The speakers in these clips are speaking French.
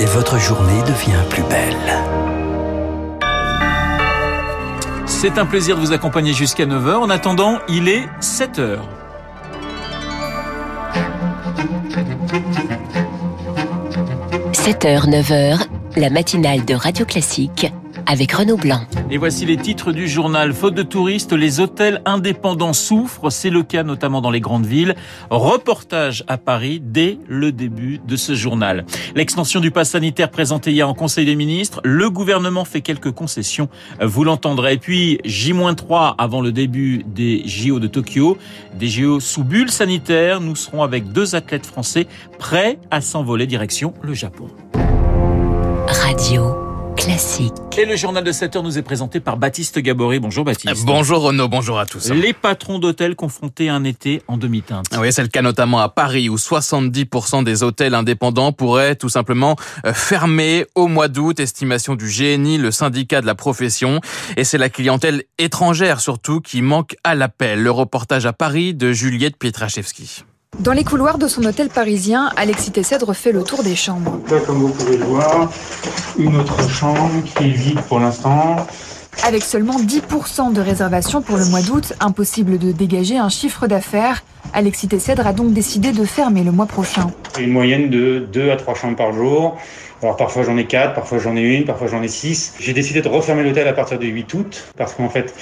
et votre journée devient plus belle. C'est un plaisir de vous accompagner jusqu'à 9h. En attendant, il est 7h. « 7h, 9h, la matinale de Radio Classique avec Renaud Blanc. Et voici les titres du journal. Faute de touristes, les hôtels indépendants souffrent. C'est le cas notamment dans les grandes villes. Reportage à Paris dès le début de ce journal. L'extension du pass sanitaire présenté hier en Conseil des ministres. Le gouvernement fait quelques concessions. Vous l'entendrez. Et puis, J-3 avant le début des JO de Tokyo. Des JO sous bulle sanitaire. Nous serons avec deux athlètes français prêts à s'envoler direction le Japon. Radio. Classique. Et le journal de 7 heures nous est présenté par Baptiste Gabory. Bonjour Baptiste. Bonjour Renaud, bonjour à tous. Les patrons d'hôtels confrontés à un été en demi-teinte. Oui, c'est le cas notamment à Paris où 70% des hôtels indépendants pourraient tout simplement euh, fermer au mois d'août, estimation du GNI, le syndicat de la profession. Et c'est la clientèle étrangère surtout qui manque à l'appel. Le reportage à Paris de Juliette Pietraszewski. Dans les couloirs de son hôtel parisien, Alexis Tessèdre fait le tour des chambres. Là, comme vous pouvez le voir, une autre chambre qui est vide pour l'instant. Avec seulement 10% de réservations pour le mois d'août, impossible de dégager un chiffre d'affaires. Alexis Tessèdre a donc décidé de fermer le mois prochain. Une moyenne de 2 à 3 chambres par jour. Alors parfois j'en ai 4, parfois j'en ai une, parfois j'en ai 6. J'ai décidé de refermer l'hôtel à partir du 8 août parce qu'en fait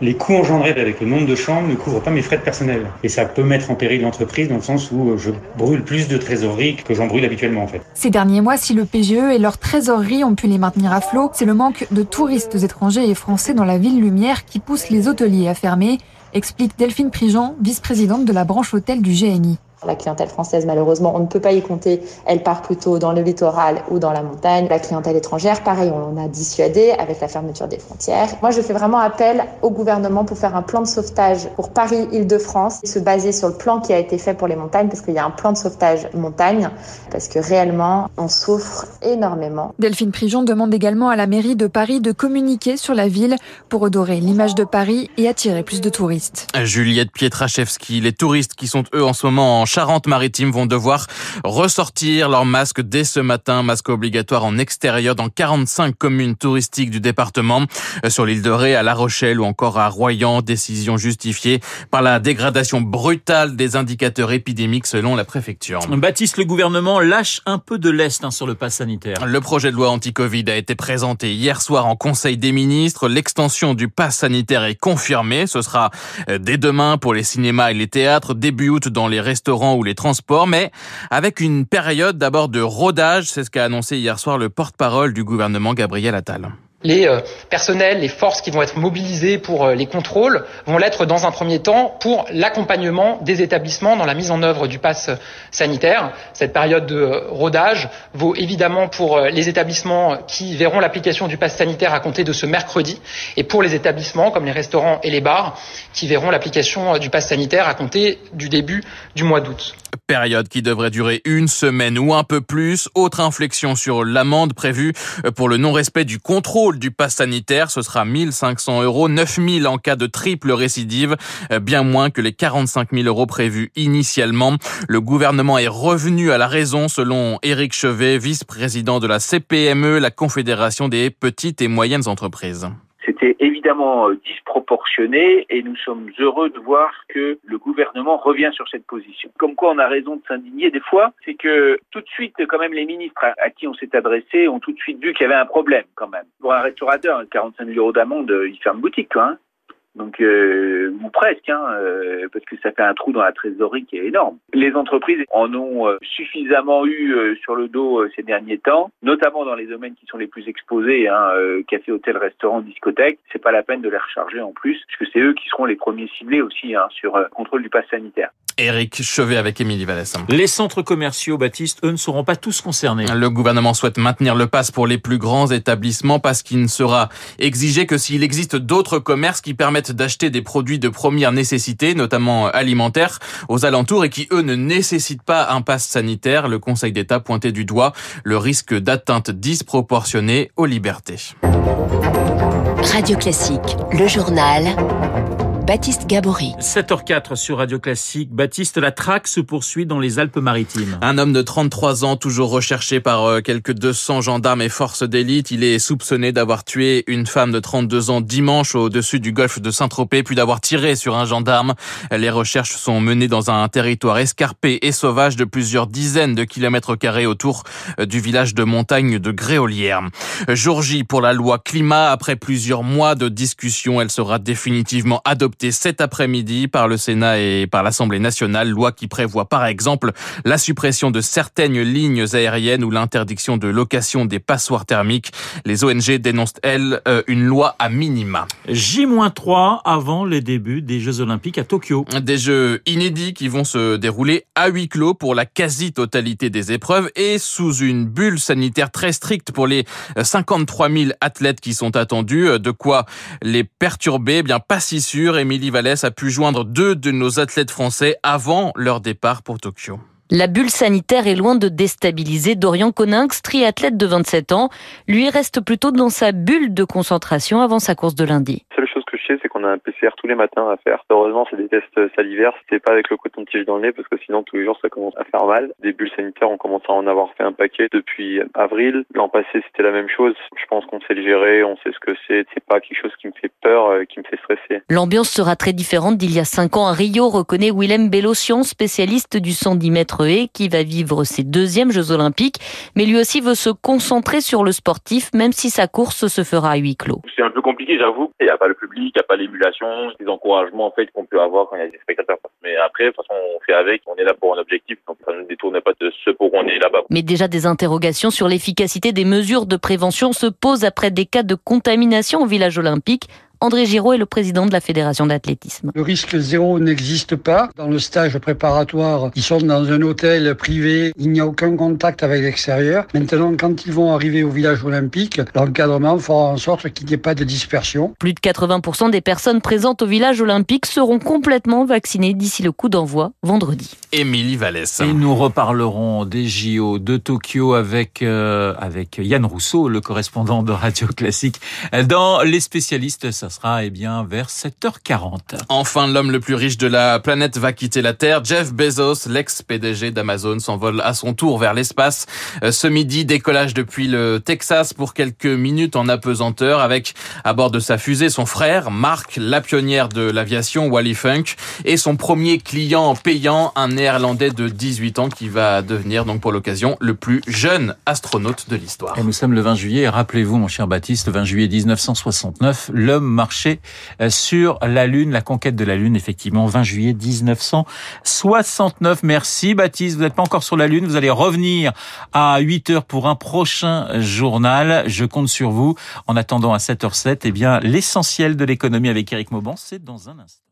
les coûts engendrés avec le nombre de chambres ne couvrent pas mes frais de personnel. Et ça peut mettre en péril l'entreprise dans le sens où je brûle plus de trésorerie que j'en brûle habituellement en fait. Ces derniers mois, si le PGE et leur trésorerie ont pu les maintenir à flot, c'est le manque de touristes étrangers et français dans la ville lumière qui pousse les hôteliers à fermer, explique Delphine Prigent, vice-présidente de la branche hôtel du GNI. La clientèle française, malheureusement, on ne peut pas y compter. Elle part plutôt dans le littoral ou dans la montagne. La clientèle étrangère, pareil, on en a dissuadé avec la fermeture des frontières. Moi, je fais vraiment appel au gouvernement pour faire un plan de sauvetage pour Paris-Île-de-France, se baser sur le plan qui a été fait pour les montagnes, parce qu'il y a un plan de sauvetage montagne, parce que réellement, on souffre énormément. Delphine Prigent demande également à la mairie de Paris de communiquer sur la ville pour redorer l'image de Paris et attirer plus de touristes. Juliette Pietraszewski, les touristes qui sont eux en ce moment en Charente-Maritime vont devoir ressortir leur masque dès ce matin, masque obligatoire en extérieur dans 45 communes touristiques du département, euh, sur l'île de Ré, à La Rochelle ou encore à Royan, décision justifiée par la dégradation brutale des indicateurs épidémiques selon la préfecture. Baptiste, le gouvernement lâche un peu de l'Est hein, sur le pass sanitaire. Le projet de loi anti-Covid a été présenté hier soir en Conseil des ministres. L'extension du pass sanitaire est confirmée. Ce sera euh, dès demain pour les cinémas et les théâtres, début août dans les restaurants ou les transports, mais avec une période d'abord de rodage, c'est ce qu'a annoncé hier soir le porte-parole du gouvernement Gabriel Attal. Les euh, personnels, les forces qui vont être mobilisées pour euh, les contrôles vont l'être dans un premier temps pour l'accompagnement des établissements dans la mise en œuvre du pass sanitaire. Cette période de euh, rodage vaut évidemment pour les établissements qui verront l'application du pass sanitaire à compter de ce mercredi et pour les établissements comme les restaurants et les bars qui verront l'application du pass sanitaire à compter du début du mois d'août. Période qui devrait durer une semaine ou un peu plus. Autre inflexion sur l'amende prévue pour le non-respect du contrôle du pass sanitaire. Ce sera 1500 euros, 9000 en cas de triple récidive, bien moins que les 45 000 euros prévus initialement. Le gouvernement est revenu à la raison selon Éric Chevet, vice-président de la CPME, la Confédération des petites et moyennes entreprises. C'était évidemment euh, disproportionné et nous sommes heureux de voir que le gouvernement revient sur cette position. Comme quoi on a raison de s'indigner des fois, c'est que tout de suite quand même les ministres à qui on s'est adressé ont tout de suite vu qu'il y avait un problème quand même. Pour un restaurateur, 45 000 euros d'amende, il ferme boutique quoi. Hein donc euh, ou presque, hein, euh, parce que ça fait un trou dans la trésorerie qui est énorme. Les entreprises en ont euh, suffisamment eu euh, sur le dos ces derniers temps, notamment dans les domaines qui sont les plus exposés, hein, café, hôtel, restaurant, discothèque. C'est pas la peine de les recharger en plus, puisque c'est eux qui seront les premiers ciblés aussi hein, sur le contrôle du pass sanitaire. Éric Chevet avec Émilie Vallès. Les centres commerciaux, Baptiste, eux ne seront pas tous concernés. Le gouvernement souhaite maintenir le pass pour les plus grands établissements parce qu'il ne sera exigé que s'il existe d'autres commerces qui permettent d'acheter des produits de première nécessité, notamment alimentaires, aux alentours et qui, eux, ne nécessitent pas un pass sanitaire. Le Conseil d'État pointait du doigt le risque d'atteinte disproportionnée aux libertés. Radio Classique, le journal Baptiste Gabory. 7h04 sur Radio Classique. Baptiste, la traque se poursuit dans les Alpes-Maritimes. Un homme de 33 ans, toujours recherché par euh, quelques 200 gendarmes et forces d'élite. Il est soupçonné d'avoir tué une femme de 32 ans dimanche au-dessus du golfe de Saint-Tropez, puis d'avoir tiré sur un gendarme. Les recherches sont menées dans un territoire escarpé et sauvage de plusieurs dizaines de kilomètres carrés autour euh, du village de montagne de Gréolière. Jour J pour la loi climat. Après plusieurs mois de discussion, elle sera définitivement adoptée cet après-midi par le Sénat et par l'Assemblée nationale. Loi qui prévoit par exemple la suppression de certaines lignes aériennes ou l'interdiction de location des passoires thermiques. Les ONG dénoncent, elles, euh, une loi à minima. J-3 avant les débuts des Jeux Olympiques à Tokyo. Des Jeux inédits qui vont se dérouler à huis clos pour la quasi-totalité des épreuves et sous une bulle sanitaire très stricte pour les 53 000 athlètes qui sont attendus. De quoi les perturber Eh bien, pas si sûr. Émilie Vallès a pu joindre deux de nos athlètes français avant leur départ pour Tokyo. La bulle sanitaire est loin de déstabiliser Dorian Coninx, triathlète de 27 ans. Lui reste plutôt dans sa bulle de concentration avant sa course de lundi c'est qu'on a un PCR tous les matins à faire. Heureusement, c'est des tests salivaires. C'était pas avec le coton-tige dans le nez parce que sinon tous les jours ça commence à faire mal. Des bulles sanitaires, on commence à en avoir fait un paquet depuis avril. L'an passé, c'était la même chose. Je pense qu'on sait le gérer, on sait ce que c'est. C'est pas quelque chose qui me fait peur, euh, qui me fait stresser. L'ambiance sera très différente d'il y a cinq ans à Rio, reconnaît Willem Bellocian, spécialiste du 110 mètres et qui va vivre ses deuxièmes Jeux Olympiques, mais lui aussi veut se concentrer sur le sportif, même si sa course se fera à huis clos. C'est un peu compliqué, j'avoue. Il n'y a pas le public, n'y a pas l'émulation, les encouragements en fait qu'on peut avoir quand il y a des spectateurs. Mais après, de toute façon, on fait avec, on est là pour un objectif, donc ça ne détourne pas de ce pour on est là-bas. Mais déjà des interrogations sur l'efficacité des mesures de prévention se posent après des cas de contamination au village olympique André Giraud est le président de la Fédération d'athlétisme. Le risque zéro n'existe pas. Dans le stage préparatoire, ils sont dans un hôtel privé, il n'y a aucun contact avec l'extérieur. Maintenant, quand ils vont arriver au village olympique, l'encadrement fera en sorte qu'il n'y ait pas de dispersion. Plus de 80% des personnes présentes au village olympique seront complètement vaccinées d'ici le coup d'envoi vendredi. Émilie Vallès. Et nous reparlerons des JO de Tokyo avec, euh, avec Yann Rousseau, le correspondant de Radio Classique, dans Les spécialistes. Ça sera eh bien vers 7h40. Enfin, l'homme le plus riche de la planète va quitter la Terre. Jeff Bezos, l'ex-PDG d'Amazon, s'envole à son tour vers l'espace. Euh, ce midi, décollage depuis le Texas pour quelques minutes en apesanteur avec à bord de sa fusée son frère, Mark, la pionnière de l'aviation, Wally Funk, et son premier client payant, un néerlandais de 18 ans qui va devenir donc pour l'occasion le plus jeune astronaute de l'histoire. Et nous sommes le 20 juillet, rappelez-vous mon cher Baptiste, le 20 juillet 1969, l'homme marché euh, sur la Lune, la conquête de la Lune, effectivement, 20 juillet 1969. Merci Baptiste, vous n'êtes pas encore sur la Lune, vous allez revenir à 8 heures pour un prochain journal. Je compte sur vous. En attendant à 7h07, eh bien, l'essentiel de l'économie avec Eric Mauban, c'est dans un instant.